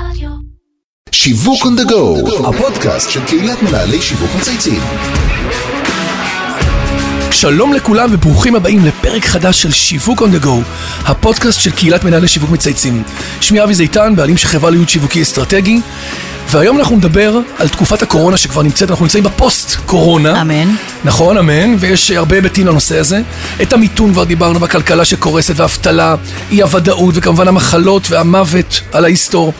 רדיו. שיווק on the go, הפודקאסט של קהילת מנהלי שיווק מצייצים. שלום לכולם וברוכים הבאים לפרק חדש של שיווק on the go, הפודקאסט של קהילת מנהלי שיווק מצייצים. שמי אבי זיתן, בעלים של חברה לייעוד שיווקי אסטרטגי, והיום אנחנו נדבר על תקופת הקורונה שכבר נמצאת, אנחנו נמצאים בפוסט קורונה. אמן. נכון, אמן, ויש הרבה היבטים לנושא הזה. את המיתון כבר דיברנו, והכלכלה שקורסת, והאבטלה, אי הוודאות, וכמובן המחלות והמוות על ההיסטור.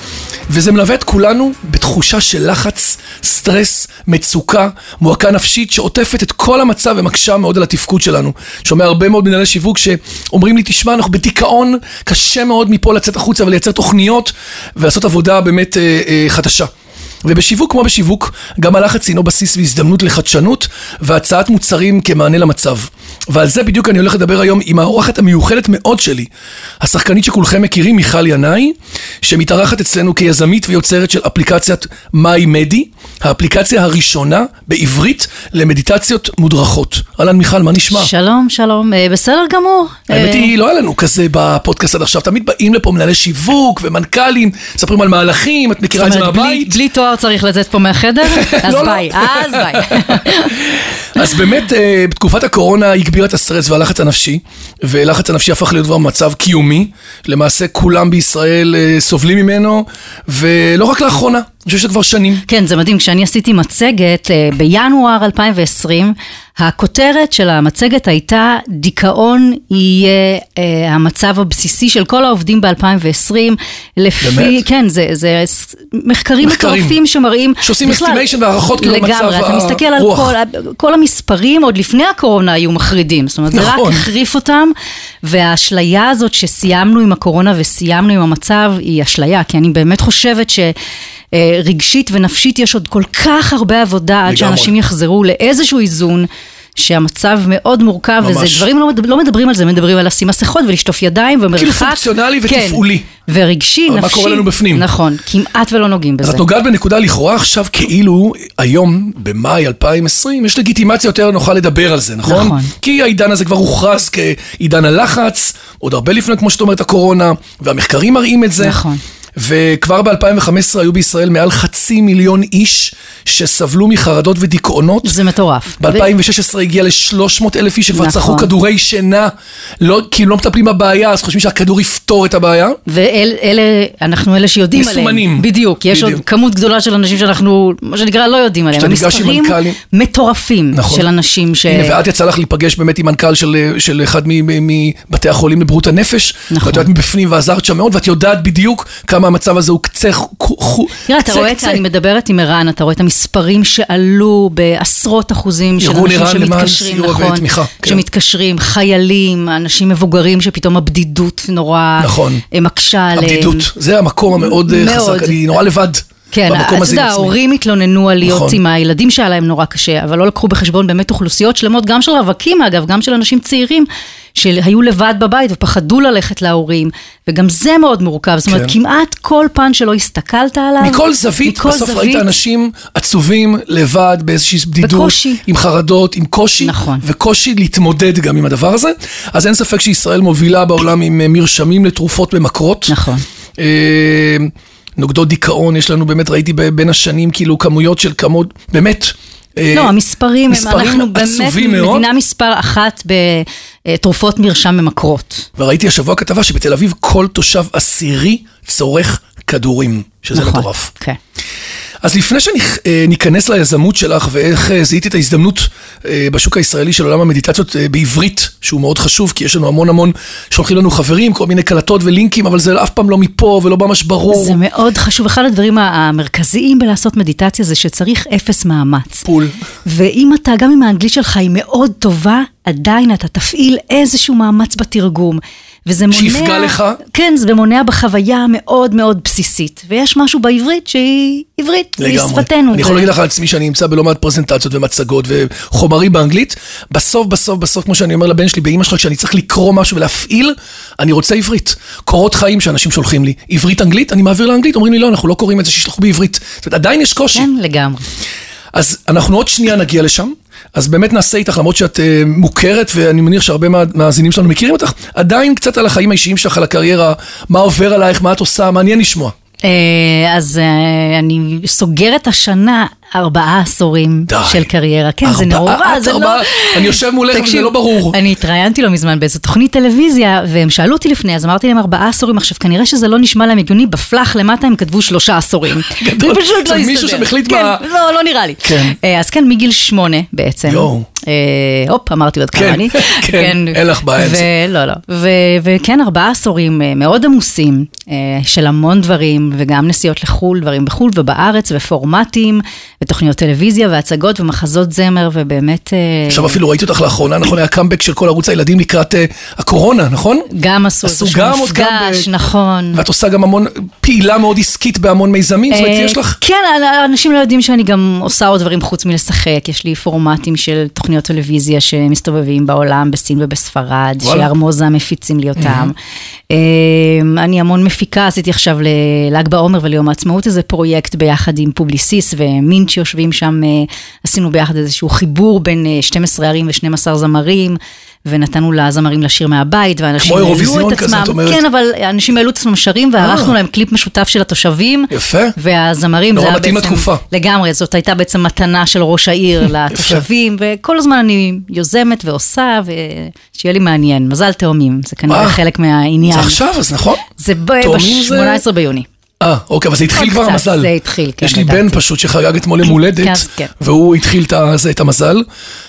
וזה מלווה את כולנו בתחושה של לחץ, סטרס, מצוקה, מועקה נפשית שעוטפת את כל המצב ומקשה מאוד על התפקוד שלנו. שומע הרבה מאוד מנהלי שיווק שאומרים לי, תשמע, אנחנו בדיכאון, קשה מאוד מפה לצאת החוצה ולייצר תוכניות ולעשות עבודה באמת אה, אה, חדשה. ובשיווק כמו בשיווק, גם הלחץ הינו בסיס והזדמנות לחדשנות והצעת מוצרים כמענה למצב. ועל זה בדיוק אני הולך לדבר היום עם האורחת המיוחדת מאוד שלי, השחקנית שכולכם מכירים, מיכל ינאי, שמתארחת אצלנו כיזמית ויוצרת של אפליקציית מיי מדי, האפליקציה הראשונה בעברית למדיטציות מודרכות. אהלן מיכל, מה נשמע? שלום, שלום, אה, בסדר גמור. האמת אה, היא, לא היה לנו כזה בפודקאסט עד עכשיו, תמיד באים לפה מנהלי שיווק ומנכ"לים, מספרים על מהלכים, את מכירה את זה מהבית. בלי תואר צריך לצאת פה מהחדר? אז לא, לא. ביי, אז ביי. אז באמת, אה, בתקופת הקורונה הגבירה את הסטרס והלחץ הנפשי, ולחץ הנפשי הפך להיות כבר מצב קיומי. למעשה כולם בישראל אה, סובלים ממנו, ולא רק לאחרונה, אני חושב שזה כבר שנים. כן, זה מדהים, כשאני עשיתי מצגת אה, בינואר 2020, הכותרת של המצגת הייתה דכאון יהיה אה, המצב הבסיסי של כל העובדים ב-2020, לפי, באמת? כן, זה, זה מחקרים. מטורפים שמראים, שעושים estimation והערכות כאילו לגמרי, מצב אתה מסתכל על הרוח. כל, כל המספרים עוד לפני הקורונה היו מחרידים, זאת אומרת, זה רק נכון. החריף אותם, והאשליה הזאת שסיימנו עם הקורונה וסיימנו עם המצב, היא אשליה, כי אני באמת חושבת ש... אה, רגשית ונפשית יש עוד כל כך הרבה עבודה עד לגמרי. שאנשים יחזרו לאיזשהו איזון. שהמצב מאוד מורכב, ממש. וזה דברים לא, לא מדברים על זה, מדברים על לשים מסכות ולשטוף ידיים ומרחק. כאילו פונקציונלי כן. ותפעולי. ורגשי, אבל מה נפשי. קורה לנו בפנים? נכון, כמעט ולא נוגעים אז בזה. את נוגעת בנקודה לכאורה עכשיו כאילו היום, במאי 2020, יש לגיטימציה יותר נוחה לדבר על זה, נכון? נכון. כי העידן הזה כבר הוכרז כעידן הלחץ, עוד הרבה לפני, כמו שאת אומרת, הקורונה, והמחקרים מראים את זה. נכון. וכבר ב-2015 היו בישראל מעל חצי מיליון איש שסבלו מחרדות ודיכאונות. זה מטורף. ב-2016 הגיע ל-300 אלף איש שכבר נכון. צרכו כדורי שינה, לא, כי הם לא מטפלים בבעיה, אז חושבים שהכדור יפתור את הבעיה. ואלה, אנחנו אלה שיודעים עליהם. מסומנים. בדיוק, יש בדיוק. עוד כמות גדולה של אנשים שאנחנו, מה שנקרא, לא יודעים עליהם. המספרים מנכ"לים- מטורפים נכון. של אנשים ש... הנה, ואת יצא לך להיפגש באמת עם מנכ"ל של, של אחד מבתי החולים לבריאות הנפש. נכון. ואת יודעת מבפנים ועזרת שם מאוד, ואת יודעת בדיוק כמה המצב הזה הוא קצה, תראה, אתה רואה, את- קצה. אני מדברת עם ערן, אתה רואה את המספרים שעלו בעשרות אחוזים של אנשים שמתקשרים, נכון, כן. שמתקשרים, חיילים, אנשים מבוגרים שפתאום הבדידות נורא נכון. אה, מקשה עליהם. הבדידות, זה המקום המאוד אה. חזק, אני נורא לבד. כן, אתה יודע. ההורים התלוננו על להיות נכון. עם הילדים שהיה להם נורא קשה, אבל לא לקחו בחשבון באמת אוכלוסיות שלמות, גם של רווקים אגב, גם של אנשים צעירים, שהיו לבד בבית ופחדו ללכת להורים, וגם זה מאוד מורכב, זאת אומרת, כן. כמעט כל פן שלא הסתכלת עליו, מכל זווית, מכל בסוף זווית, ראית אנשים עצובים, לבד, באיזושהי בדידות, בקושי. עם חרדות, עם קושי, נכון. וקושי להתמודד גם עם הדבר הזה. אז אין ספק שישראל מובילה בעולם עם אה, מרשמים לתרופות ממכרות. נכון. אה, נוגדות דיכאון, יש לנו באמת, ראיתי בין השנים כאילו כמויות של כמות, באמת. אה, לא, המספרים הם, מספרים אנחנו באמת מאוד. מדינה מספר אחת בתרופות מרשם ממכרות. וראיתי השבוע כתבה שבתל אביב כל תושב עשירי צורך כדורים, שזה נכון, מטורף. כן. אז לפני שניכנס ליזמות שלך ואיך אה, זיהית את ההזדמנות אה, בשוק הישראלי של עולם המדיטציות אה, בעברית, שהוא מאוד חשוב, כי יש לנו המון המון, שולחים לנו חברים, כל מיני קלטות ולינקים, אבל זה אף פעם לא מפה ולא ממש ברור. זה מאוד חשוב, אחד הדברים המרכזיים בלעשות מדיטציה זה שצריך אפס מאמץ. פול. ואם אתה, גם אם האנגלית שלך היא מאוד טובה, עדיין אתה תפעיל איזשהו מאמץ בתרגום. וזה מונע... שיפגע לך? כן, זה מונע בחוויה המאוד מאוד בסיסית. ויש משהו בעברית שהיא עברית, היא. שפתנו. אני יכול להגיד לך על עצמי שאני נמצא בלא מעט פרזנטציות ומצגות וחומרים באנגלית. בסוף, בסוף, בסוף, כמו שאני אומר לבן שלי, באמא שלך, כשאני צריך לקרוא משהו ולהפעיל, אני רוצה עברית. קורות חיים שאנשים שולחים לי. עברית, אנגלית, אני מעביר לאנגלית, אומרים לי, לא, אנחנו לא קוראים את זה, שישלחו בעברית. זאת אומרת, עדיין יש קושי. כן, לגמרי. אז אנחנו עוד שנייה נגיע לשם. אז באמת נעשה איתך, למרות שאת אה, מוכרת, ואני מניח שהרבה מהמאזינים שלנו מכירים אותך, עדיין קצת על החיים האישיים שלך, על הקריירה, מה עובר עלייך, מה את עושה, מעניין לשמוע. אה, אז אה, אני סוגרת השנה ארבעה עשורים די. של קריירה. כן, זה ארבעה, נורא, את זה לא... ארבעה. אני יושב מולך וזה לא ברור. אני התראיינתי לא מזמן באיזו תוכנית טלוויזיה, והם שאלו אותי לפני, אז אמרתי להם ארבעה עשורים. עכשיו, כנראה שזה לא נשמע להם הגיוני, בפלאח למטה הם כתבו שלושה עשורים. גדול. זה פשוט זה לא מישהו הסתדר. שם החליט כן, מה- לא, לא נראה לי. כן. אה, אז כן, מגיל שמונה בעצם. יואו. אה, הופ, אמרתי עוד כן, כמה אני. כן, אין לך בעיה עם זה. ו- לא, לא. וכן, ארבעה עשורים אה, מאוד עמוסים, אה, של המון דברים, וגם נסיעות לחו"ל, דברים בחו"ל ובארץ, ופורמטים, ותוכניות טלוויזיה, והצגות, ומחזות זמר, ובאמת... אה, עכשיו אפילו ראיתי אותך לאחרונה, נכון? היה קאמבק של כל ערוץ הילדים לקראת אה, הקורונה, נכון? גם עשו איזשהו מפגש. נכון. ואת עושה גם המון, פעילה מאוד עסקית בהמון מיזמים, זאת אומרת, אה, יש לך... כן, אנשים לא יודעים שאני גם עושה עוד דברים חוץ מלשחק. יש לי פורמטים של תוכניות טלוויזיה שמסתובבים בעולם, בסין ובספרד. שארמוזה מפיצים לי אותם. אני המון מפיקה, עשיתי עכשיו לל"ג בעומר וליום העצמאות איזה פרויקט ביחד עם פובליסיס ו-Mint שיושבים שם, אה, עשינו ביחד איזשהו חיבור בין אה, 12 ערים ו-12 זמרים. ונתנו לזמרים לשיר מהבית, ואנשים כמו העלו אירוויזיון את כזה, עצמם, את אומרת? כן, אבל אנשים העלו את עצמם שרים, וערכנו להם קליפ משותף של התושבים. יפה. והזמרים, נורא זה היה מתאים בעצם, לתקופה. לגמרי, זאת הייתה בעצם מתנה של ראש העיר לתושבים, וכל הזמן אני יוזמת ועושה, ושיהיה לי מעניין. מזל תאומים, זה כנראה אה, חלק מהעניין. זה עכשיו, אז נכון? זה- ב-18 ביוני. אה, אוקיי, אבל זה התחיל כבר המזל. זה התחיל, כן, יש לי. בן פשוט שחגג אתמול יום הולדת, כן, כן. והוא התחיל את המזל,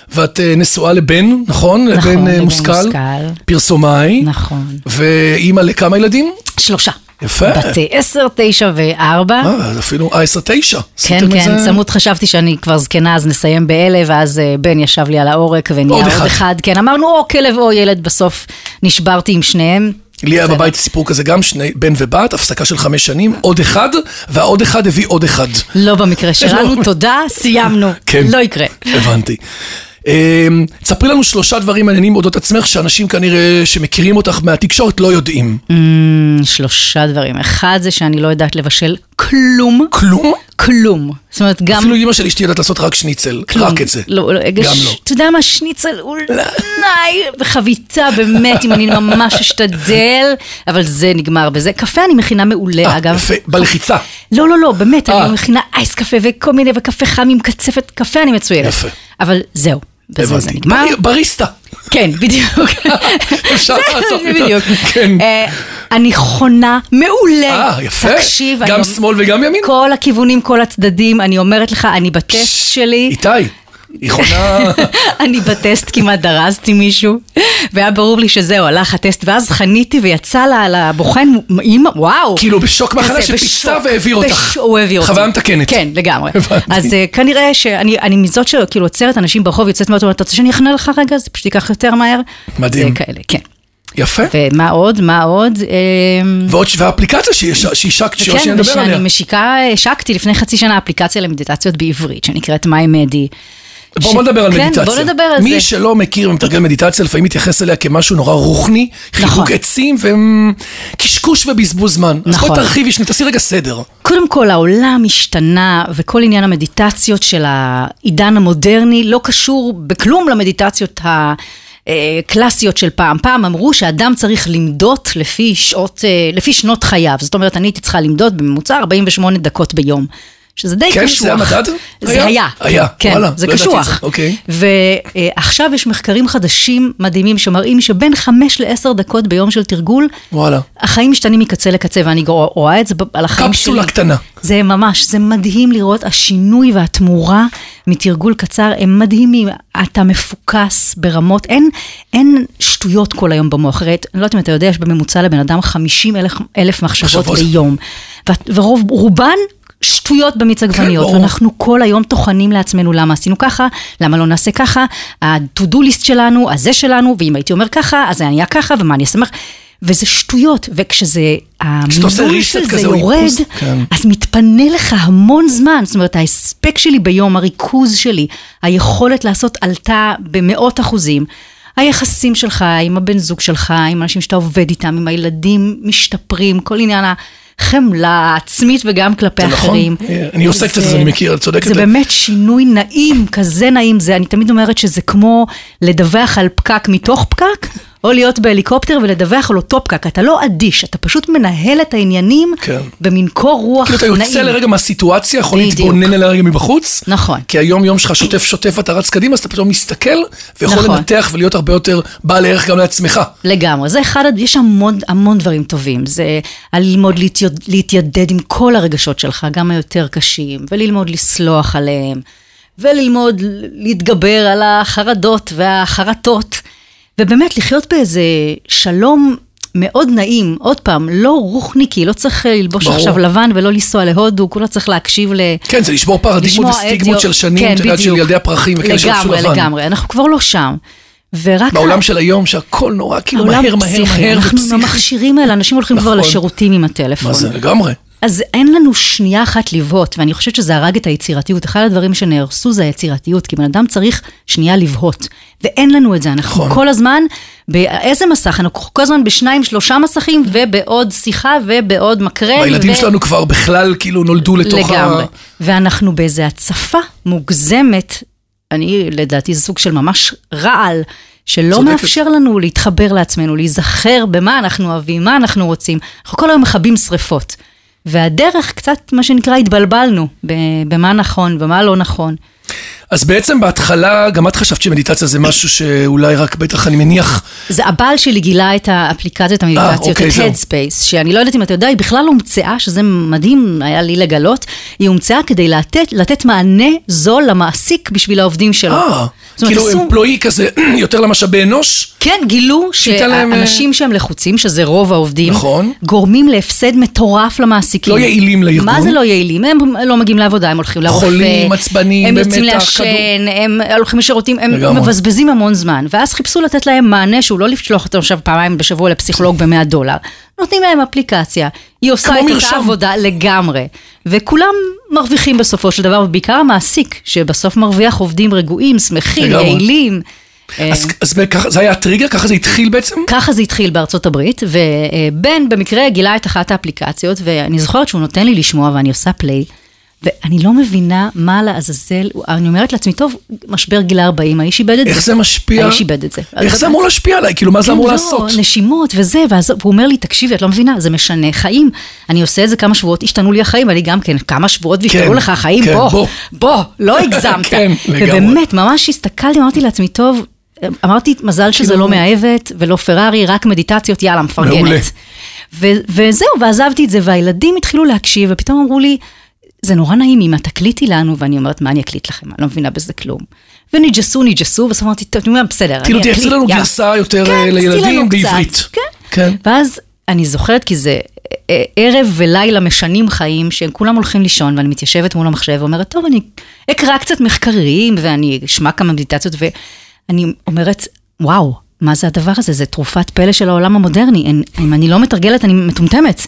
ואת אה, נשואה לבן, נכון? נכון, לבן אה, מושכל. פרסומאי, נכון. ואימא לכמה ילדים? שלושה. יפה. בת עשר, תשע וארבע. אה, אפילו, אה, עשר תשע. כן, כן, צמוד חשבתי שאני כבר זקנה, אז נסיים באלה, ואז בן ישב לי על העורק ונהיה עוד אחד. אחד. כן, אמרנו או כלב או ילד, בסוף נשברתי עם שניהם. לי היה. בבית סיפור כזה גם, שני, בן ובת, הפסקה של חמש שנים, עוד אחד, והעוד אחד הביא עוד אחד. לא במקרה שלנו, תודה, סיימנו. כן. לא יקרה. הבנתי. אמ, תספרי לנו שלושה דברים מעניינים אודות עצמך, שאנשים כנראה שמכירים אותך מהתקשורת לא יודעים. אמ, שלושה דברים. אחד זה שאני לא יודעת לבשל כלום. כלום? כלום. זאת אומרת, גם... אפילו אימא שלי אשתי יודעת לעשות רק שניצל, כלום. רק את זה. לא, לא, גם ש- לא. אתה יודע מה, שניצל אולי, וחביתה באמת, אם אני ממש אשתדל, אבל זה נגמר בזה. קפה אני מכינה מעולה, אה, אגב. יפה, בלחיצה. לא, לא, לא, באמת, אה. אני מכינה אייס קפה וכל מיני, וקפה חם עם קצפת, קפה אני מצוינת. יפה. אבל זהו, בזה זה. נגמר. בר- בריסטה. כן, בדיוק. אפשר זה- לעשות זה איתו. בדיוק. כן. אה, אני חונה מעולה. אה, יפה. תקשיב, גם שמאל וגם ימין? כל הכיוונים, כל הצדדים, אני אומרת לך, אני בטסט שלי. איתי, היא חונה... אני בטסט כמעט דרסתי מישהו, והיה ברור לי שזהו, הלך הטסט, ואז חניתי ויצא לה- לבוחן, אמא, וואו. כאילו בשוק כזה, שפיצה והעביר אותך. הוא העביר אותי. חוויה מתקנת. כן, לגמרי. אז uh, כנראה שאני אני מזאת שכאילו עוצרת אנשים ברחוב, יוצאת מהאוטו, אתה רוצה שאני אכנה לך רגע? זה פשוט ייקח יותר מהר. מדהים. זה כאלה, כן. יפה. ומה עוד? מה עוד? אמ, ועוד והאפליקציה שיש- שהשקת, שעוד וכן, שניה נדבר עליה. ושאני משיקה, השקתי לפני חצי שנה אפליקציה למדיטציות בעברית, שנקראת מיי-מדי. בואו בוא נדבר על כן, מדיטציה. בוא נדבר על מי זה. שלא מכיר ומתרגל מדיטציה, לפעמים מתייחס אליה כמשהו נורא רוחני, חיבוק נכון. עצים וקשקוש ובזבוז זמן. אז נכון. בואי תרחיבי, שנייה, תעשי רגע סדר. קודם כל, העולם השתנה, וכל עניין המדיטציות של העידן המודרני לא קשור בכלום למדיטציות הקלאסיות של פעם. פעם אמרו שאדם צריך למדות לפי, שעות, אה, לפי שנות חייו. זאת אומרת, אני הייתי צריכה למדוד בממוצע 48 דקות ביום. שזה די כן, קשוח. זה המדד? זה היה? היה. היה, כן, וואלה, זה לא קשוח. זה, אוקיי. ועכשיו יש מחקרים חדשים מדהימים שמראים שבין 5 ל-10 דקות ביום של תרגול, וואלה. החיים משתנים מקצה לקצה, ואני רואה את זה על החיים שלי. קפסולה קטנה. זה ממש, זה מדהים לראות השינוי והתמורה מתרגול קצר, הם מדהימים. אתה מפוקס ברמות, אין, אין שטויות כל היום במוח. הרי, אני לא יודעת אם אתה יודע, יש בממוצע לבן אדם 50 אלף, אלף מחשבות. ביום. ו- ורובן... שטויות במיץ עגבניות, ברור. ואנחנו כל היום טוחנים לעצמנו למה עשינו ככה, למה לא נעשה ככה, ה-to-do list שלנו, הזה שלנו, ואם הייתי אומר ככה, אז זה היה ככה, ומה אני אשמח, וזה שטויות, וכשזה, reset של זה יורד, כן. אז מתפנה לך המון זמן, זאת אומרת ההספק שלי ביום, הריכוז שלי, היכולת לעשות עלתה במאות אחוזים. היחסים שלך עם הבן זוג שלך, עם אנשים שאתה עובד איתם, עם הילדים משתפרים, כל עניין החמלה העצמית וגם כלפי זה נכון. אחרים. אני עוסק קצת, אז אני מכיר, את צודקת. זה באמת שינוי נעים, כזה נעים, זה, אני תמיד אומרת שזה כמו לדווח על פקק מתוך פקק, או להיות בהליקופטר ולדווח על אותו פקק. אתה לא אדיש, אתה פשוט מנהל את העניינים כן. במין קור רוח כאילו נעים. אתה יוצא לרגע מהסיטואציה, יכול. להתבונן אליה רגע מבחוץ. נכון. כי היום יום שלך שוטף שוטף, אתה רץ קדימה, אז אתה פתאום מסתכל, ויכול נכון. לנתח ולהיות הרבה יותר בעל ערך גם לעצמך. לגמרי, זה אחד, יש המון, המון דברים טובים. זה ללמוד להתיוד, להתיידד עם כל הרגשות שלך, גם היותר קשים, וללמוד לסלוח עליהם, וללמוד להתגבר על החרדות והחרטות, ובאמת לחיות באיזה שלום מאוד נעים. עוד פעם, לא רוחניקי, לא צריך אה, ללבוש ברור. עכשיו לבן ולא לנסוע להודו, כולה צריך להקשיב ל... כן, זה לשבור פרדיגמות וסטיגמות של שנים, כן, יודעת, של בדיוק. ילדי הפרחים וכאלה שלבשו לבן. לגמרי, לגמרי, אנחנו כבר לא שם. ורק... בעולם של היום, שהכל נורא כאילו מהר, מהר. מהר אנחנו ופסיכי. המכשירים האלה, אנשים הולכים כבר נכון. לשירותים עם הטלפון. מה זה, לגמרי. אז אין לנו שנייה אחת לבהות, ואני חושבת שזה הרג את היצירתיות. אחד הדברים שנהרסו זה היצירתיות, כי בן אדם צריך שנייה לבהות, ואין לנו את זה. אנחנו נכון. כל הזמן, באיזה מסך? אנחנו כל הזמן בשניים, שלושה מסכים, ובעוד שיחה, ובעוד מקרן. הילדים ו- שלנו כבר בכלל כאילו נולדו לתוך ה... לגמרי. ואנחנו באיזה הצפה מוגזמת, אני, לדעתי זה סוג של ממש רעל, שלא צודקת. מאפשר לנו להתחבר לעצמנו, להיזכר במה אנחנו אוהבים, מה אנחנו רוצים. אנחנו כל היום מכבים שריפות. והדרך קצת, מה שנקרא, התבלבלנו במה נכון ומה לא נכון. אז בעצם בהתחלה, גם את חשבת שמדיטציה זה משהו שאולי רק בטח, אני מניח, זה הבעל שלי גילה את האפליקציות המדיטציות, אוקיי, את. Headspace, שאני לא יודעת אם אתה יודע, היא בכלל הומצאה, שזה מדהים היה לי לגלות, היא הומצאה כדי לתת, לתת מענה זול למעסיק בשביל העובדים שלו. אה, כאילו עשו- אמפלואי כזה, יותר למשאבי אנוש, כן, גילו אה, שאנשים שהם לחוצים, שזה רוב העובדים, נכון. גורמים להפסד מטורף למעסיקים. לא יעילים לארגון. מה זה לא יעילים? הם לא מגיעים לעבודה, הם הולכים לרופא. חולים, עצבנים, במתח, לעשן. הם הולכים לשירותים, הם לגמרי. מבזבזים המון זמן. ואז חיפשו לתת להם מענה שהוא לא לשלוח אותם עכשיו פעמיים בשבוע לפסיכולוג ב-100 דולר. נותנים להם אפליקציה, היא עושה את. אותה עבודה לגמרי. וכולם מרוויחים בסופו של דבר, ובעיקר המעסיק, שבסוף מרוויח עובדים רגועים, שמחים. יעילים. אז, אז ככה- זה היה הטריגר? ככה זה התחיל בעצם? ככה זה התחיל בארצות הברית, ובן במקרה גילה את אחת האפליקציות, ואני זוכרת שהוא נותן לי לשמוע ואני עושה פליי, ואני לא מבינה מה לעזאזל, אני אומרת לעצמי, טוב, משבר גיל 40, האיש איבד את זה. איך זה משפיע? האיש איבד את זה. איך זה אמור להשפיע עליי? כאילו, מה זה כן, אמור לא, לעשות? נשימות וזה, ואז הוא אומר לי, תקשיבי, את לא מבינה, זה משנה חיים. אני עושה את זה כמה שבועות, השתנו לי החיים, אני גם כן, כמה שבועות והשתנו לך החיים, כן, בוא, בוא. לא הגזמת. כן, לגמרי. ובאמת, ממש הסתכלתי, אמרתי לעצמי, טוב, אמרתי, מזל שזה כאילו- לא מאהבת ולא פרארי, רק מדיטציות, יאללה, מפרגנת. וזהו, ועזבתי את זה, והילדים התחילו להקשיב, ופתאום אמרו לי, זה נורא נעים אם את תקליטי לנו, ואני אומרת, מה אני אקליט לכם? אני לא מבינה בזה כלום. וניג'סו, ניג'סו, בסוף אמרתי, טוב, בסדר, כאילו, אני אקליט, תייצרי לנו יאללה." גרסה יותר כן, אה, לנו לילדים בעברית. כן. כן. ואז אני זוכרת, כי זה אה, ערב ולילה משנים חיים, שהם כולם הולכים לישון, ואני מתיישבת מול המחשב ואומרת, טוב, אני אקרא קצת מחקרים, ואני אשמע כמה מדיטציות, ואני אומרת, וואו, מה זה הדבר הזה? זה תרופת פלא של העולם המודרני. אם אני לא מתרגלת, אני מטומטמת.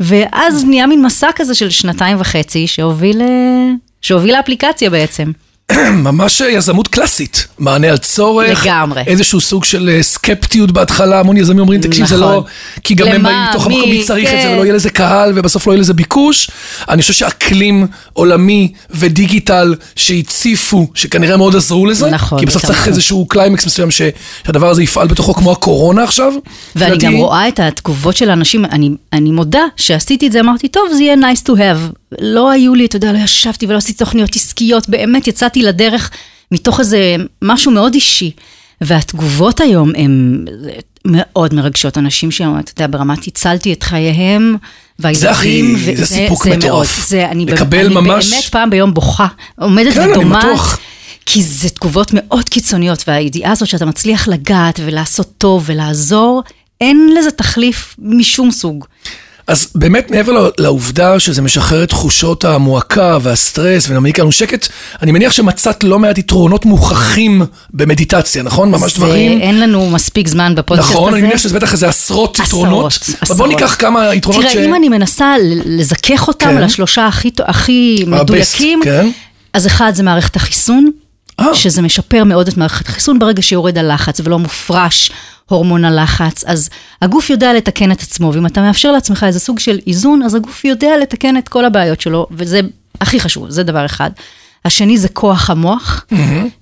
ואז נהיה מין מסע כזה של שנתיים וחצי, שהוביל, אה, שהוביל לאפליקציה בעצם. ממש יזמות קלאסית, מענה על צורך, לגמרי. איזשהו סוג של אה, סקפטיות בהתחלה, המון יזמים אומרים, תקשיב, זה נכון. לא, כי גם הם למה? באים מתוך המקום, מי? צריך את זה, כן. ולא יהיה לזה קהל, ובסוף לא יהיה לזה ביקוש. אני חושב שאקלים עולמי ודיגיטל שהציפו, שכנראה מאוד עזרו לזה, נכון, כי בסוף בטח. צריך איזשהו קליימקס מסוים ש- שהדבר הזה יפעל בתוכו כמו הקורונה עכשיו. ואני לדעתי. גם רואה את התגובות של האנשים, אני, אני מודה שעשיתי את זה, אמרתי, טוב, זה יהיה nice to have. לא היו לי, אתה יודע, לא ישבתי ולא עשיתי תוכניות עסקיות, באמת יצאתי לדרך מתוך איזה משהו מאוד אישי. והתגובות היום הן מאוד מרגשות, אנשים שהם, אתה יודע, ברמת הצלתי את חייהם, והילדים, זה הכי- זה סיפוק מאוד, מטורף. זה, אני, לקבל אני ממש- באמת פעם ביום בוכה, עומדת כן, ודומעת. כי זה תגובות מאוד קיצוניות, והידיעה הזאת שאתה מצליח לגעת ולעשות טוב ולעזור, אין לזה תחליף משום סוג. אז באמת מעבר לעובדה שזה משחרר את תחושות המועקה והסטרס ומעניק לנו שקט, אני מניח שמצאת לא מעט יתרונות מוכחים במדיטציה, נכון? ממש דברים. אין לנו מספיק זמן בפודקאסט הזה. נכון, אני מניח שזה בטח איזה עשרות עשרות, יתרונות. בוא עשרות. ניקח כמה יתרונות תראה, ש... אם אני מנסה לזכך אותם כן. לשלושה הכי, הכי מדויקים, כן. אז אחד זה מערכת החיסון, אה. שזה משפר מאוד את מערכת החיסון ברגע שיורד הלחץ ולא מופרש הורמון הלחץ, אז הגוף יודע לתקן את עצמו, ואם אתה מאפשר לעצמך איזה סוג של איזון, אז הגוף יודע לתקן את כל הבעיות שלו, וזה הכי חשוב, זה דבר אחד. השני זה כוח המוח,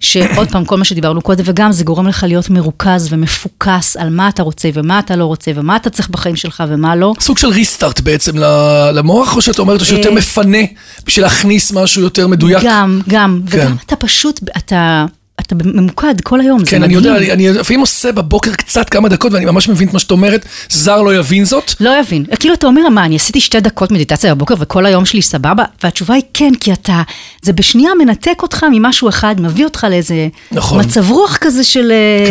שעוד פעם, כל מה שדיברנו קודם, וגם זה גורם לך להיות מרוכז ומפוקס על מה אתה רוצה ומה אתה לא רוצה ומה אתה צריך בחיים שלך ומה לא. סוג של ריסטארט בעצם למוח, או שאתה אומר שיותר אה, מפנה בשביל להכניס משהו יותר מדויק? גם, גם, כן. וגם אתה פשוט, אתה, אתה ממוקד כל היום, זה כן, אני מדהים. יודע, אני לפעמים עושה בבוקר קצת כמה דקות, ואני ממש מבין את מה שאת אומרת, זר לא יבין זאת. לא יבין. כאילו אתה אומר, מה, אני עשיתי שתי דקות מדיטציה בבוקר וכל היום שלי סבבה? והתשובה היא כן, כי אתה, זה בשנייה מנתק אותך ממשהו אחד, מביא אותך לאיזה נכון. מצב רוח כזה של אה,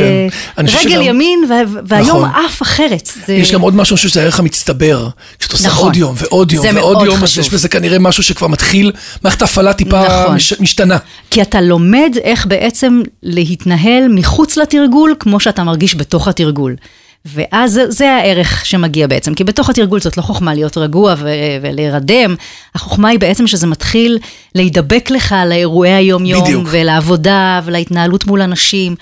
כן. רגל שגם- ימין, וה- והיום נכון. עף אחרת. זה... יש גם עוד משהו שזה הערך המצטבר. כשאתה עושה נכון. עוד יום ועוד יום ועוד יום, אז. יש בזה כנראה משהו שכבר מתחיל, מערכת ההפעלה טיפה נכון. מש- משתנה. כי אתה לומד איך בעצם להתנהל מחוץ לתרגול, כמו שאתה מרגיש בתוך התרגול. ואז זה, הערך שמגיע בעצם, כי בתוך התרגול זאת לא חוכמה להיות רגוע ו- ולהירדם, החוכמה היא בעצם שזה מתחיל להידבק לך לאירועי היום-יום, בדיוק. ולעבודה, ולהתנהלות מול אנשים.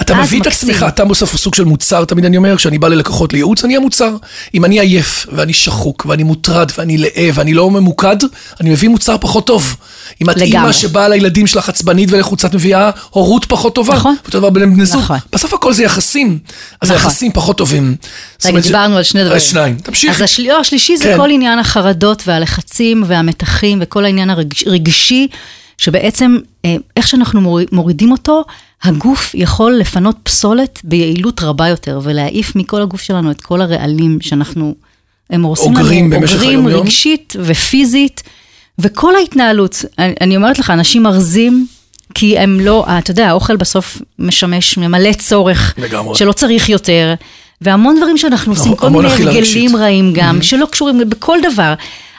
אתה מביא את. עצמך, אתה בסוף סוג של מוצר, תמיד אני אומר, כשאני בא ללקוחות לייעוץ, אני המוצר. אם אני עייף, ואני שחוק, ואני מוטרד, ואני לאה, ואני לא ממוקד, אני מביא מוצר פחות טוב. אם את. אימא שבאה לילדים שלך עצבנית ולחוצת, מביאה הורות פחות טובה. נכון. אותו דבר בין בני זוג. נכון. בסוף הכל זה יחסים. אז נכון. היחסים פחות טובים. רגע, אומרת ש- דיברנו על שני דברים. שניים. תמשיכי. אז השל... לא, השלישי זה כן. כל עניין החרדות והלחצים והמתחים וכל העניין הרגשי, שבעצם אה, איך שאנחנו מוריד- מורידים אותו, הגוף יכול לפנות פסולת ביעילות רבה יותר ולהעיף מכל הגוף שלנו את כל הרעלים שאנחנו, הם הורסים אוגרים לנו, במשך אוגרים היום-יום. רגשית ופיזית, וכל ההתנהלות, אני, אני אומרת לך, אנשים מרזים. כי הם לא, אתה יודע, האוכל בסוף משמש, ממלא צורך, לגמרי. שלא צריך יותר, והמון דברים שאנחנו עושים, כל המון מיני. הרגלים רעים גם, שלא קשורים בכל דבר.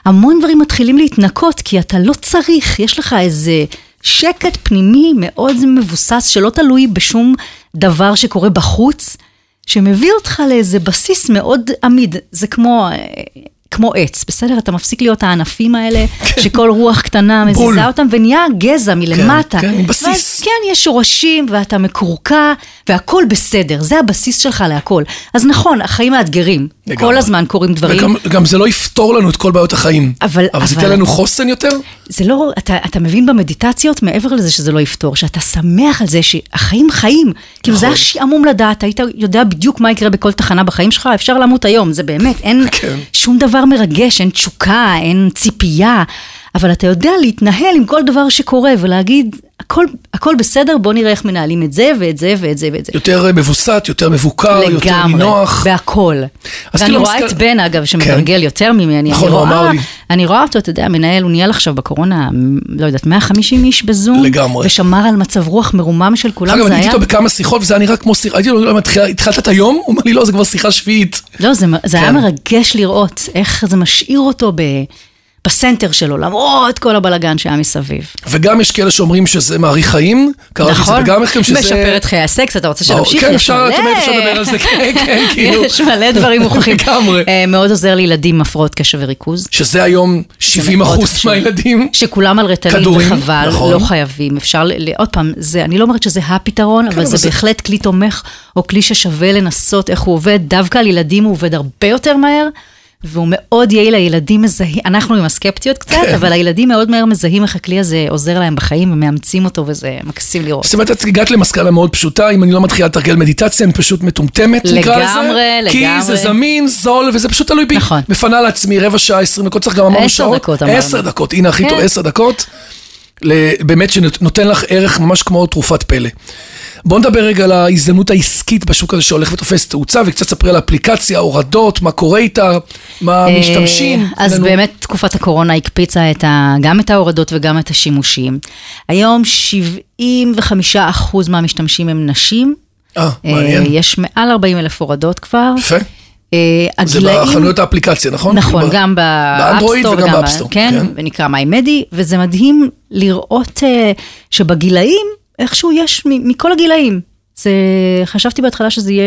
המון דברים מתחילים להתנקות, כי אתה לא צריך, יש לך איזה שקט פנימי מאוד מבוסס, שלא תלוי בשום דבר שקורה בחוץ, שמביא אותך לאיזה בסיס מאוד עמיד. זה כמו... כמו עץ, בסדר? אתה מפסיק להיות הענפים האלה, שכל רוח קטנה. מזיזה אותם, ונהיה גזע מלמטה. כן, עם בסיס. ואז כן, יש שורשים, ואתה מקורקע, והכל בסדר, זה הבסיס שלך להכל. אז נכון, החיים מאתגרים. לגמרי. כל הזמן קורים דברים. וגם גם זה לא יפתור לנו את כל בעיות החיים. אבל- אבל זה אבל- ייתן לנו חוסן יותר? זה לא, אתה, אתה מבין במדיטציות, מעבר לזה שזה לא יפתור, שאתה שמח על זה שהחיים חיים. כאילו זה נכון. היה שעמום לדעת, היית יודע בדיוק מה יקרה בכל תחנה בחיים שלך, אפשר למות היום, זה באמת, אין כן. שום דבר מרגש, אין תשוקה, אין ציפייה, אבל אתה יודע להתנהל עם כל דבר שקורה ולהגיד, הכל, הכל בסדר, בוא נראה איך מנהלים את זה ואת זה ואת זה ואת זה. יותר מבוסת, יותר מבוקר, יותר לגמרי, נינוח. בהכל. אז ואני כאילו רואה מזכר- את בן, אגב, שמתרגל יותר ממני. נכון, הוא אמר לי. אני רואה אותו, אתה יודע, מנהל, הוא ניהל עכשיו בקורונה, לא יודעת, 150 איש בזום. לגמרי. ושמר על מצב רוח מרומם של כולם, אגב, אני הייתי היה... איתו בכמה שיחות, וזה היה נראה כמו שיחה, הייתי לו, "למה, התחיל- התחלת את היום? הוא אומר לי, לא, זה כבר שיחה שביעית. לא, זה, זה היה כן. מרגש לראות איך זה משאיר אותו ב, בסנטר שלו, למרות כל הבלגן שהיה מסביב. וגם יש כאלה שאומרים שזה מאריך חיים, קראתי את זה נכון? וגם איך שזה... משפר את חיי הסקס, אתה רוצה שנמשיך? כן, אפשר, את. אומרת, אפשר לדבר על זה, כן, כן, כאילו. יש מלא דברים מוכחים. לגמרי. אה, מאוד עוזר לילדים עם הפרעות קשב וריכוז. שזה היום 70 מאוד אחוז. מהילדים. שכולם על רטלין וחבל, נכון. לא חייבים. אפשר, עוד פעם, זה, אני לא אומרת שזה הפתרון, אבל אבל זה- בהחלט כלי תומך, או כלי ששווה לנסות איך הוא עובד. דווקא על ילדים הוא עובד הרבה יותר מהר, והוא מאוד יעיל, הילדים מזהים, אנחנו עם הסקפטיות קצת, כן. אבל הילדים מאוד מהר מזהים איך הכלי הזה עוזר להם בחיים, ומאמצים אותו, וזה מקסים לראות. זאת אומרת, את הגעת למסקנה מאוד פשוטה, אם אני לא מתחילה לתרגל מדיטציה, אני פשוט מטומטמת, נקרא לזה. לגמרי, כי לגמרי. זה זמין, זול, וזה פשוט תלוי בי. נכון. מפנה לעצמי רבע שעה, עשרים דקות, צריך גם אמרנו עשר שעות. דקות אמרנו. עשר דקות, הנה הכי כן. טוב, עשר דקות. באמת שנותן לך ערך ממש כמו תרופת פלא. בוא נדבר רגע על ההזדמנות העסקית בשוק הזה שהולך ותופס תאוצה, וקצת ספרי על האפליקציה, הורדות, מה קורה איתה, מה אה, משתמשים. אז לנו- באמת תקופת הקורונה הקפיצה את ה, גם את ההורדות וגם את השימושים. היום 75% מהמשתמשים הם נשים. אה, אה, מעניין. יש מעל 40 אלף הורדות כבר. יפה. אה, זה הגילאים... בחנויות האפליקציה, נכון? נכון, כאילו, גם באנדרואיד וגם ב-App Store, ב- כן, כן. ונקרא MyMedi, וזה מדהים לראות אה, שבגילאים, איכשהו יש מכל הגילאים. זה, חשבתי בהתחלה שזה יהיה...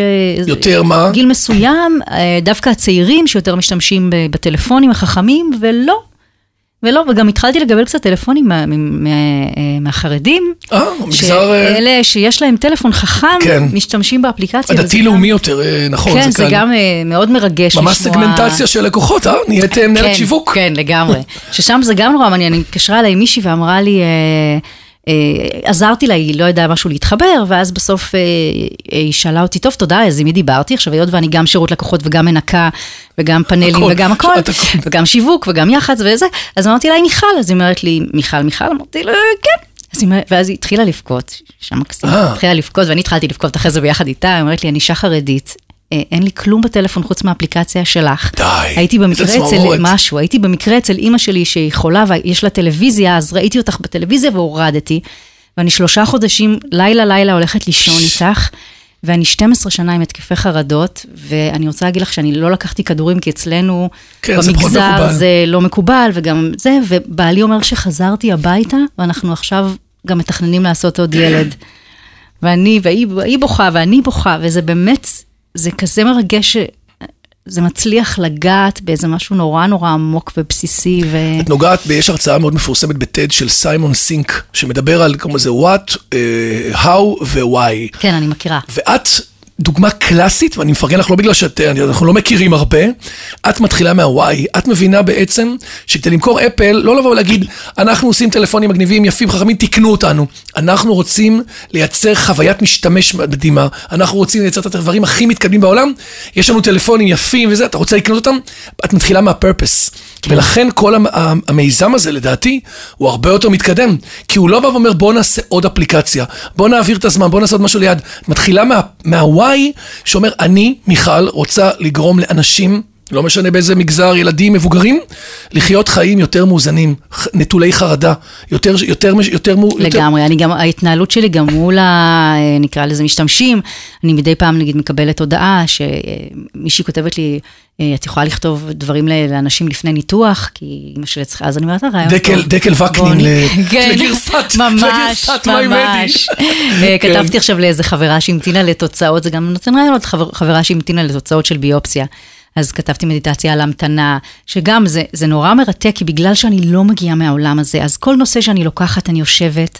יותר מה? גיל מסוים, אה, דווקא הצעירים שיותר משתמשים בטלפונים החכמים, ולא. ולא, וגם התחלתי לקבל קצת טלפונים מה- מה- מה- מהחרדים. אה, מגזר אה, שאלה שיש להם טלפון חכם, כן. משתמשים באפליקציה. הדתי-לאומי גם- יותר, אה, נכון, כן, זה זה. גם אה, מאוד מרגש לשמוע. ממש סגמנטציה של לקוחות, אה? נהיית אה, מנהלת כן, שיווק. כן, לגמרי. ששם זה גם נורא מעניין, אני התקשרה אליי מישהי ואמרה לי, אה, אה, עזרתי לה, היא לא ידעה משהו להתחבר, ואז בסוף אה, אה, היא שאלה אותי, טוב, תודה, אז עם מי דיברתי? עכשיו, היות ואני גם שירות לקוחות וגם מנקה, וגם פאנלים הכל, וגם הכל. וגם שיווק וגם יח"צ וזה, אז אמרתי לה, מיכל, אז היא אומרת לי, מיכל, מיכל? אמרתי לה, כן. היא, ואז היא התחילה לבכות, אישה מקסימה, אה. התחילה לבכות, ואני התחלתי לבכות אחרי זה ביחד איתה, היא אומרת לי, אני אישה חרדית, אה, אין לי כלום בטלפון חוץ מהאפליקציה שלך. די, הייתי במקרה אצל. משהו, הייתי במקרה אצל אימא שלי שהיא חולה ויש לה טלוויזיה, אז ראיתי אותך בטלוויזיה והורדתי. ואני שלושה חודשים, לילה לילה הולכת לישון איתך, ואני 12 שנה עם התקפי חרדות, ואני רוצה להגיד לך שאני לא לקחתי כדורים, כי אצלנו כן, זה במגזר מקובל. זה לא מקובל, וגם זה, ובעלי אומר שחזרתי הביתה, ואנחנו עכשיו גם מתכננים לעשות עוד ילד. ואני, והיא בוכה, ואני בוכה, וזה באמת, זה כזה מרגש, זה מצליח לגעת באיזה משהו נורא נורא עמוק ובסיסי, ו... את נוגעת, יש הרצאה מאוד מפורסמת בטד של סיימון סינק, שמדבר על, קוראים לזה what, אה, how ו-why. כן, אני מכירה. ואת דוגמה קלאסית, ואני מפרגן לך לא בגלל שאנחנו לא מכירים הרבה, את מתחילה מהוואי, את מבינה בעצם שכדי למכור אפל, לא לבוא ולהגיד, אנחנו עושים טלפונים מגניבים, יפים, חכמים, תקנו אותנו. אנחנו רוצים לייצר חוויית משתמש מדהימה, אנחנו רוצים לייצר את הדברים הכי מתקדמים בעולם, יש לנו טלפונים יפים וזה, אתה רוצה לקנות אותם? את מתחילה מהפרפס. ולכן כל המיזם הזה, לדעתי, הוא הרבה יותר מתקדם. כי הוא לא בא ואומר, בוא נעשה עוד אפליקציה, בוא נעביר את הזמן, בוא נעשה עוד משהו ליד. מתחילה מה- מהוואי, שאומר, אני, מיכל, רוצה לגרום לאנשים, לא משנה באיזה מגזר, ילדים, מבוגרים, לחיות חיים יותר מאוזנים, נטולי חרדה, יותר, יותר, יותר, יותר, יותר לגמרי, אני גם, ההתנהלות שלי גם מול ה... אה, נקרא לזה משתמשים, אני מדי פעם נגיד מקבלת הודעה שמישהי כותבת לי, אה, את יכולה לכתוב דברים לאנשים לפני ניתוח, כי אמא שלי צריכה, אז אני אומרת, "אה, רעיון דקל-. דקל וקנין כן, לגרסת- ממש, ממש. אה, כן. כתבתי עכשיו לאיזה חברה שהמתינה לתוצאות, זה גם נותן רעיונות, חבר- חברה שהמתינה לתוצאות של ביופסיה. אז כתבתי מדיטציה על המתנה, שגם זה, זה נורא מרתק, כי בגלל שאני לא מגיעה מהעולם הזה, אז כל נושא שאני לוקחת, אני יושבת,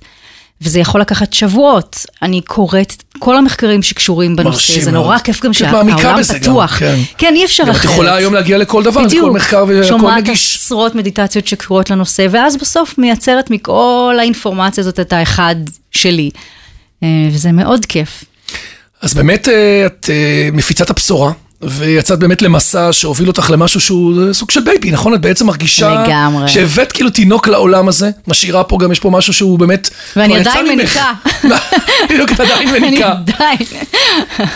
וזה יכול לקחת שבועות. אני קוראת את כל המחקרים שקשורים בנושא, זה. נורא כיף גם שהעולם גם, פתוח. כן. כן, אי אפשר אחרת. את יכולה היום להגיע לכל דבר, זה כל מחקר והכל שומעת נגיש. עשרות מדיטציות שקשורות לנושא, ואז בסוף מייצרת מכל האינפורמציה הזאת את האחד שלי. אה, וזה מאוד כיף. אז באמת אה, את אה, מפיצת הבשורה, ויצאת באמת למסע שהוביל אותך למשהו שהוא אה, סוג של בייבי, נכון? את בעצם מרגישה... לגמרי. שהבאת כאילו תינוק לעולם הזה, משאירה פה גם, יש פה משהו שהוא באמת... ואני עדיין. מניקה. בדיוק, את עדיין אני מניקה. עדיין.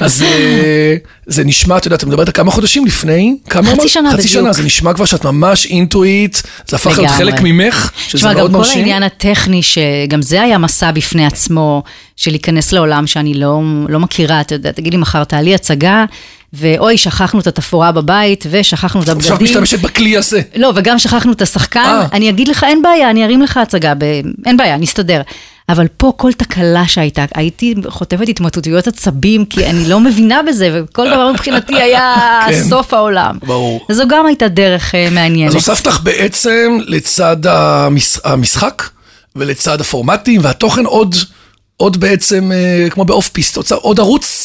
אז אה, זה נשמע, את יודעת, את מדברת כמה חודשים לפני, כמה חצי? שנה חצי בדיוק. שנה, זה נשמע כבר שאת ממש אינטואיט, זה הפך להיות. חלק ממך, שזה תשמע, מאוד גם כל מרשים. העניין הטכני, שגם זה היה מסע בפני עצמו, של להיכנס לעולם שאני לא, לא מכירה, אתה יודע, תגיד לי מחר, תעלי הצגה, ואוי, שכחנו את התפאורה בבית, ושכחנו את עכשיו הבגדים. משתמשת בכלי הזה. לא, וגם שכחנו את השחקן, אה. אני אגיד לך, אין בעיה, אני ארים לך הצגה, ב... אין בעיה, נסתדר. אבל פה כל תקלה שהייתה, הייתי חוטפת התמוטטויות עצבים, כי אני לא מבינה בזה, וכל דבר מבחינתי היה כן. סוף העולם. ברור. זו גם הייתה דרך אה, מעניינת. אז הוספת לך בעצם לצד המש... המשחק ולצד הפורמטים והתוכן עוד, עוד בעצם, אה, כמו ב-off-piste, עוד ערוץ.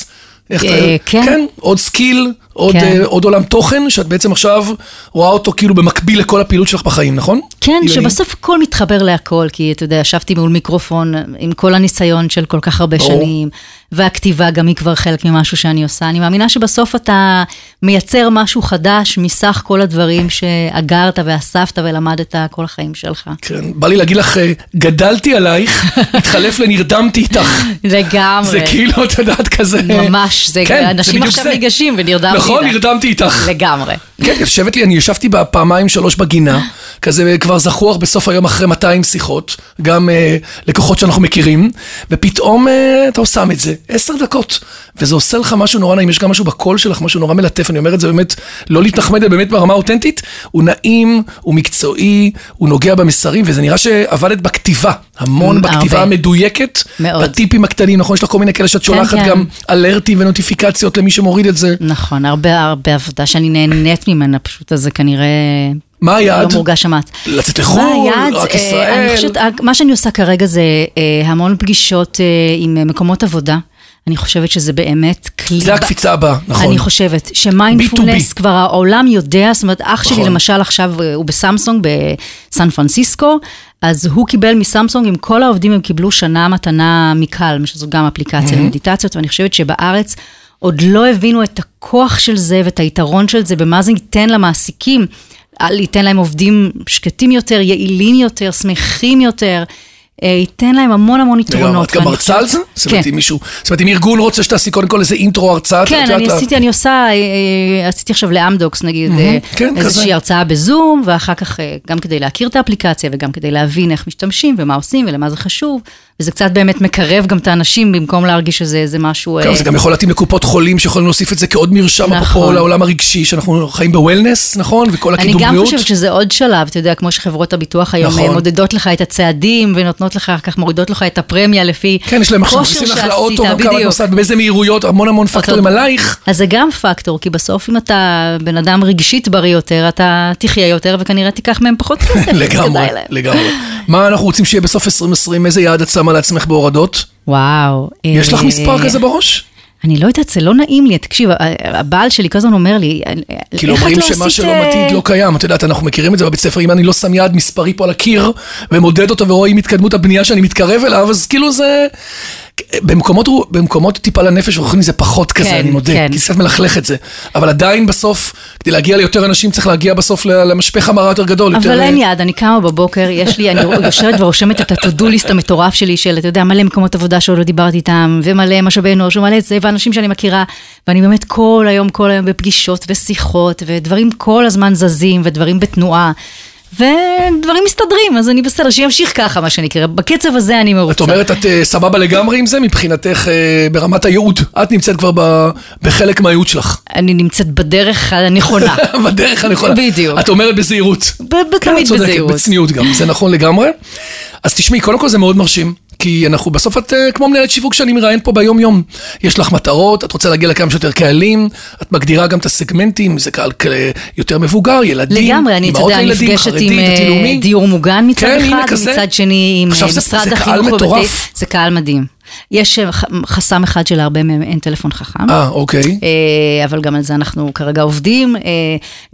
איך אה, אתה- כן. כן, עוד skill, עוד, כן. אה, עוד עולם תוכן, שאת בעצם עכשיו רואה אותו כאילו במקביל לכל הפעילות שלך בחיים, נכון? כן, אילנית? שבסוף הכל מתחבר להכל, כי אתה יודע, ישבתי מול מיקרופון עם כל הניסיון של כל כך הרבה ברור. שנים, והכתיבה גם היא כבר חלק ממשהו שאני עושה. אני מאמינה שבסוף אתה מייצר משהו חדש מסך כל הדברים שאגרת ואספת ולמדת כל החיים שלך. כן, בא לי להגיד לך, אה, גדלתי עלייך, התחלף לנרדמתי איתך. לגמרי. זה כאילו, את יודעת, כזה... ממש, זה כן, אנשים בדיוק עכשיו זה. ניגשים ונרדמתי נכון. נרדמתי איתך. לגמרי. כן, יושבת לי, אני ישבתי בה פעמיים שלוש בגינה, כזה כבר זכוח בסוף היום אחרי 200 שיחות, גם אה, לקוחות שאנחנו מכירים, ופתאום אה, אתה שם את זה, עשר דקות, וזה עושה לך משהו נורא נעים, יש גם משהו בקול שלך, משהו נורא מלטף, אני אומר את זה באמת, לא להתנחמד, אלא באמת ברמה אותנטית, הוא נעים, הוא מקצועי, הוא נוגע במסרים, וזה נראה שעבדת בכתיבה, המון. בכתיבה המדויקת. בטיפים הקטנים, נכון? יש לך כל מיני כאלה שאת שולחת כן. גם אלרטים ונוטיפיקציות למי שמוריד את זה. נכון, הרבה הרבה עבודה שאני נהנית ממנה, פשוט אז זה כנראה מה היעד? לא מורגש המאמץ. לצאת מה לחו"ל, היעד? רק אה, ישראל? אני חושבת, אה, מה שאני עושה כרגע זה אה, המון פגישות עם מקומות עבודה. אני חושבת שזה באמת כלי... זה הקפיצה הבאה, נכון. אני חושבת שמיינדפולנס B2B. כבר העולם יודע, זאת אומרת אח שלי נכון. למשל עכשיו הוא בסמסונג בסן פרנסיסקו, אז הוא קיבל מסמסונג, עם כל העובדים הם קיבלו שנה מתנה מקלם, שזו גם אפליקציה למדיטציות, ואני חושבת שבארץ עוד לא הבינו את הכוח של זה ואת היתרון של זה, במה זה ייתן למעסיקים, ייתן להם עובדים שקטים יותר, יעילים יותר, שמחים יותר. אה, ייתן להם המון המון. יתרונות. את גם מרצה על זה? זאת אומרת, כן. אם מישהו, זאת אומרת, אם ארגון רוצה שתעשי קודם כל איזה אינטרו הרצאה, כן, אני עשיתי, אני עושה, אה, אה, עשיתי עכשיו לאמדוקס נגיד, כן, איזושהי. הרצאה בזום, ואחר כך גם כדי להכיר את האפליקציה וגם כדי להבין איך משתמשים ומה עושים ולמה זה חשוב, וזה קצת באמת מקרב גם את האנשים במקום להרגיש שזה איזה משהו... כן, אה, זה גם יכול להתאים לקופות חולים שיכולים להוסיף את זה כעוד מרשם, נכון. אפרופו לעולם הרגשי, שאנחנו חיים בוולנס, נכון? וכל אני הקידום גם בריאות. חושבת שזה עוד שלב, אתה יודע, כמו שחברות הביטוח היום נכון. נכון. מודדות לך את הצעדים ונותנות לך, כך מורידות לך את הפרמיה לפי כן, יש להם עכשיו, כושר עושים לך שעשית, לאוטו, גם כמה את בדיוק. נוסעת, באיזה מהירויות, המון המון פקטורים עלייך. אז זה גם פקטור, כי בסוף אם אתה בן אדם רגשית בריא יותר, אתה תחיה יותר וכנראה תיקח מהם פחות כסף. לגמרי. לגמרי. מה אנחנו רוצים שיהיה בסוף 2020? איזה יעד את שמה לעצמך בהורדות? וואו. יש לך אה, מספר כזה בראש? אני לא יודעת, זה לא נעים לי. תקשיב, הבעל שלי כל הזמן אומר לי, כאילו איך את אומרים לא שמה עשית... שלא אה, מדיד לא קיים, את יודעת, אנחנו מכירים את זה בבית ספר, אם אני לא שם יעד מספרי פה על הקיר, ומודד אותו ורואים התקדמות הבנייה שאני מתקרב אליו, אז כאילו זה... במקומות, במקומות טיפה לנפש ורוחני זה פחות כזה, כן, אני מודה, כן. כי זה קצת מלכלך את זה. אבל עדיין בסוף, כדי להגיע ליותר אנשים צריך להגיע בסוף למשפך המרה יותר גדול. יותר, אבל אין אה, יד, אני קמה בבוקר, יש לי, אני יושבת ורושמת את ה-to-do list המטורף שלי של, אתה יודע, מלא מקומות עבודה שעוד לא דיברתי איתם, ומלא משאבי אנוש, ומלא את זה, ואנשים שאני מכירה, ואני באמת כל היום, כל היום בפגישות ושיחות, ודברים כל הזמן זזים, ודברים בתנועה, ודברים מסתדרים, אז אני בסדר, שימשיך ככה, מה שנקרא, בקצב הזה אני מרוצה. את אומרת, את אה, סבבה לגמרי עם זה מבחינתך אה, ברמת הייעוד. את נמצאת כבר ב- בחלק מהייעוד שלך. אני נמצאת בדרך הנכונה. בדרך הנכונה. בדיוק. את אומרת בזהירות. ב- כן, תמיד בזהירות. בצניעות גם, זה נכון לגמרי. אז תשמעי, קודם כל זה מאוד מרשים, כי אנחנו בסוף את אה, כמו מנהלת שיווק שאני מראיין פה ביום יום. יש לך מטרות, את רוצה להגיע לכמה שיותר קהלים, את מגדירה גם את הסגמנטים, זה קהל יותר מבוגר, ילדים, לגמרי, אני, אתה יודע, לילדים, נפגשת עם אה. דיור מוגן מצד כן, אחד, כזה. מצד שני עם אה, זה- משרד החינוך. מטורף. זה קהל מדהים. יש חסם אחד שלהרבה מהם אין טלפון חכם. אה, אוקיי. אבל גם על זה אנחנו כרגע עובדים.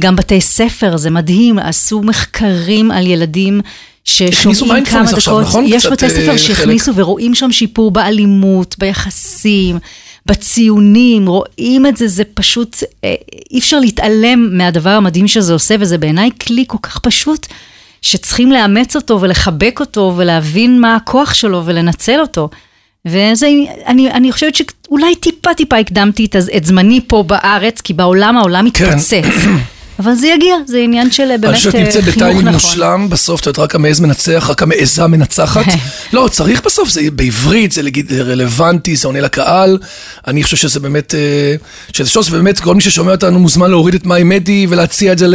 גם בתי ספר, זה מדהים, עשו מחקרים על ילדים ששומעים כמה עכשיו, דקות. נכון? יש בתי אה, ספר חלק. שהכניסו ורואים שם שיפור באלימות, ביחסים, בציונים, רואים את זה, זה פשוט, אה, אי אפשר להתעלם מהדבר המדהים שזה עושה, וזה בעיניי כלי כל כך פשוט. שצריכים לאמץ אותו ולחבק אותו ולהבין מה הכוח שלו ולנצל אותו. וזה, אני, אני חושבת שאולי טיפה טיפה הקדמתי את, את זמני פה בארץ, כי בעולם העולם כן. מתפוצץ. אבל זה יגיע, זה עניין של באמת אני חושב שאת אה, נמצאת חינוך בטיימינג נכון. מושלם, בסוף את יודעת, רק המעז מנצח, רק המעזה מנצחת. לא, צריך בסוף, זה בעברית, זה רלוונטי, זה עונה לקהל. אני חושב שזה באמת, אה, שזה שוב, באמת, כל מי ששומע אותנו מוזמן להוריד את מיי מדי ולהציע את זה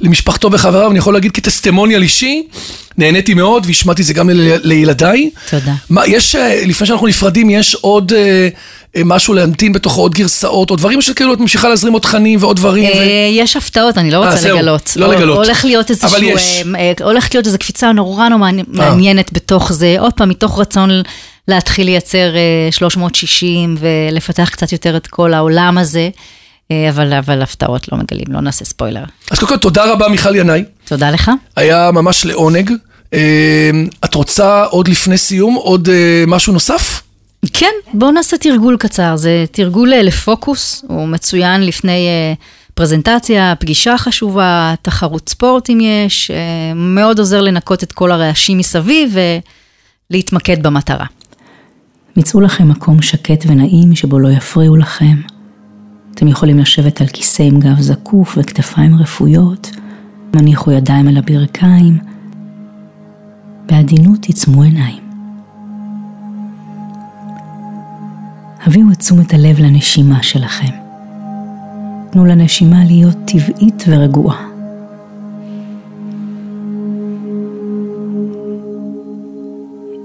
למשפחתו וחבריו. אני יכול להגיד כטסטימוניאל אישי, נהניתי מאוד והשמעתי את זה גם ל- לילדיי. תודה. מה, יש, אה, לפני שאנחנו נפרדים, יש עוד אה, אה, משהו להמתין בתוכו, עוד גרסאות, או דברים שכאילו את ממשיכה להזרים עוד תכנים ועוד דברים. ו- אה, יש הפתעות, אני לא אה, רוצה זהו, לגלות. לא לגלות. הולך להיות איזשהו, אבל יש. אה, אה, הולכת להיות איזו קפיצה נורא נורא מעניינת בתוך זה, עוד פעם, מתוך רצון להתחיל לייצר אה, 360 ולפתח קצת יותר את כל העולם הזה, אה, אבל אבל הפתעות לא מגלים, לא נעשה ספוילר. אז קודם כל, תודה רבה, מיכל ינאי. תודה לך. היה ממש לעונג. אה, את רוצה עוד לפני סיום, עוד אה, משהו נוסף? כן, בואו נעשה תרגול קצר, זה תרגול אה, לפוקוס, הוא מצוין לפני פרזנטציה, פגישה חשובה, תחרות ספורט אם יש, מאוד עוזר לנקות את כל הרעשים מסביב ולהתמקד במטרה. מצאו לכם מקום שקט ונעים שבו לא יפריעו לכם. אתם יכולים לשבת על כיסא עם גב זקוף וכתפיים רפויות, מניחו ידיים על הברכיים, בעדינות עצמו עיניים. הביאו את תשומת הלב לנשימה שלכם. תנו לנשימה להיות טבעית ורגועה.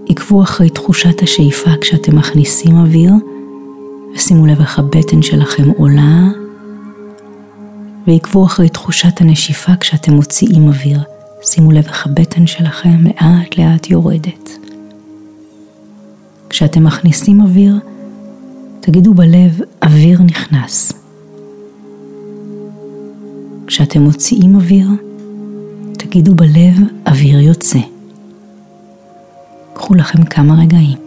עקבו אחרי תחושת השאיפה כשאתם מכניסים אוויר, ושימו לב איך הבטן שלכם עולה ועקבו אחרי תחושת הנשיפה כשאתם מוציאים אוויר. שימו לב איך הבטן שלכם לאט לאט יורדת. כשאתם מכניסים אוויר, תגידו בלב, אוויר נכנס. כשאתם מוציאים אוויר, תגידו בלב, אוויר יוצא. קחו לכם כמה רגעים.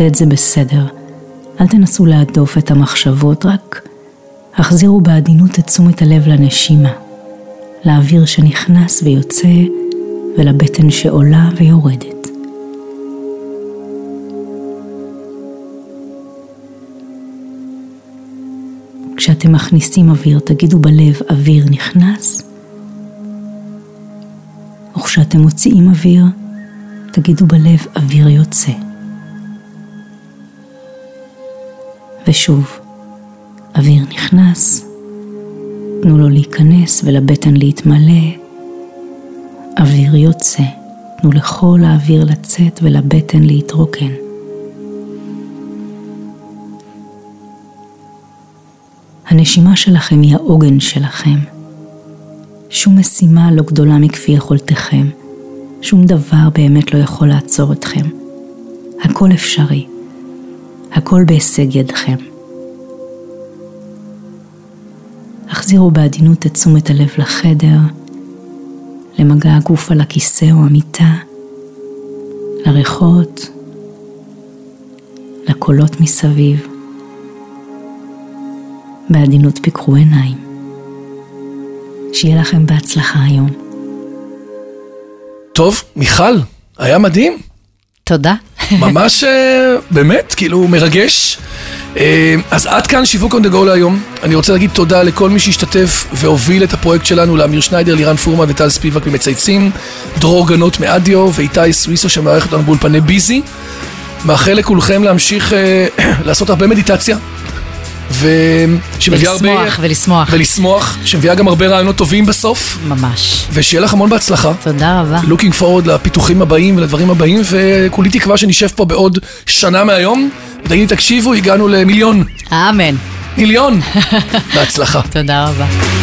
נודד זה בסדר, אל תנסו להדוף את המחשבות, רק החזירו בעדינות את תשומת הלב לנשימה, לאוויר שנכנס ויוצא ולבטן שעולה ויורדת. כשאתם מכניסים אוויר, תגידו בלב אוויר נכנס, וכשאתם מוציאים אוויר, תגידו בלב אוויר יוצא. ושוב, אוויר נכנס, תנו לו להיכנס ולבטן להתמלא, אוויר יוצא, תנו לכל האוויר לצאת ולבטן להתרוקן. הנשימה שלכם היא העוגן שלכם. שום משימה לא גדולה מכפי יכולתכם. שום דבר באמת לא יכול לעצור אתכם. הכל אפשרי. הכל בהישג ידכם. החזירו בעדינות את תשומת הלב לחדר, למגע הגוף על הכיסא או המיטה, לריחות, לקולות מסביב. בעדינות פיקחו עיניים. שיהיה לכם בהצלחה היום. טוב, מיכל, היה מדהים. תודה. ממש, אה, באמת, כאילו, מרגש. אה, אז עד כאן שיווק on the go להיום. אני רוצה להגיד תודה לכל מי שהשתתף והוביל את הפרויקט שלנו, לאמיר שניידר, לירן פורמן וטל ספיבק ממצייצים, דרור גנות מאדיו ואיתי סוויסו שמארחת אותנו באולפני ביזי. מאחל לכולכם להמשיך אה, לעשות הרבה מדיטציה. ושמביאה הרבה... ולשמוח, ולשמוח. ולשמוח, שמביאה גם הרבה רעיונות טובים בסוף. ממש. ושיהיה לך המון בהצלחה. תודה רבה. looking forward לפיתוחים הבאים ולדברים הבאים, וכולי תקווה שנשב פה בעוד שנה מהיום, ותגידי, תקשיבו, הגענו למיליון. אמן. מיליון. בהצלחה. תודה רבה.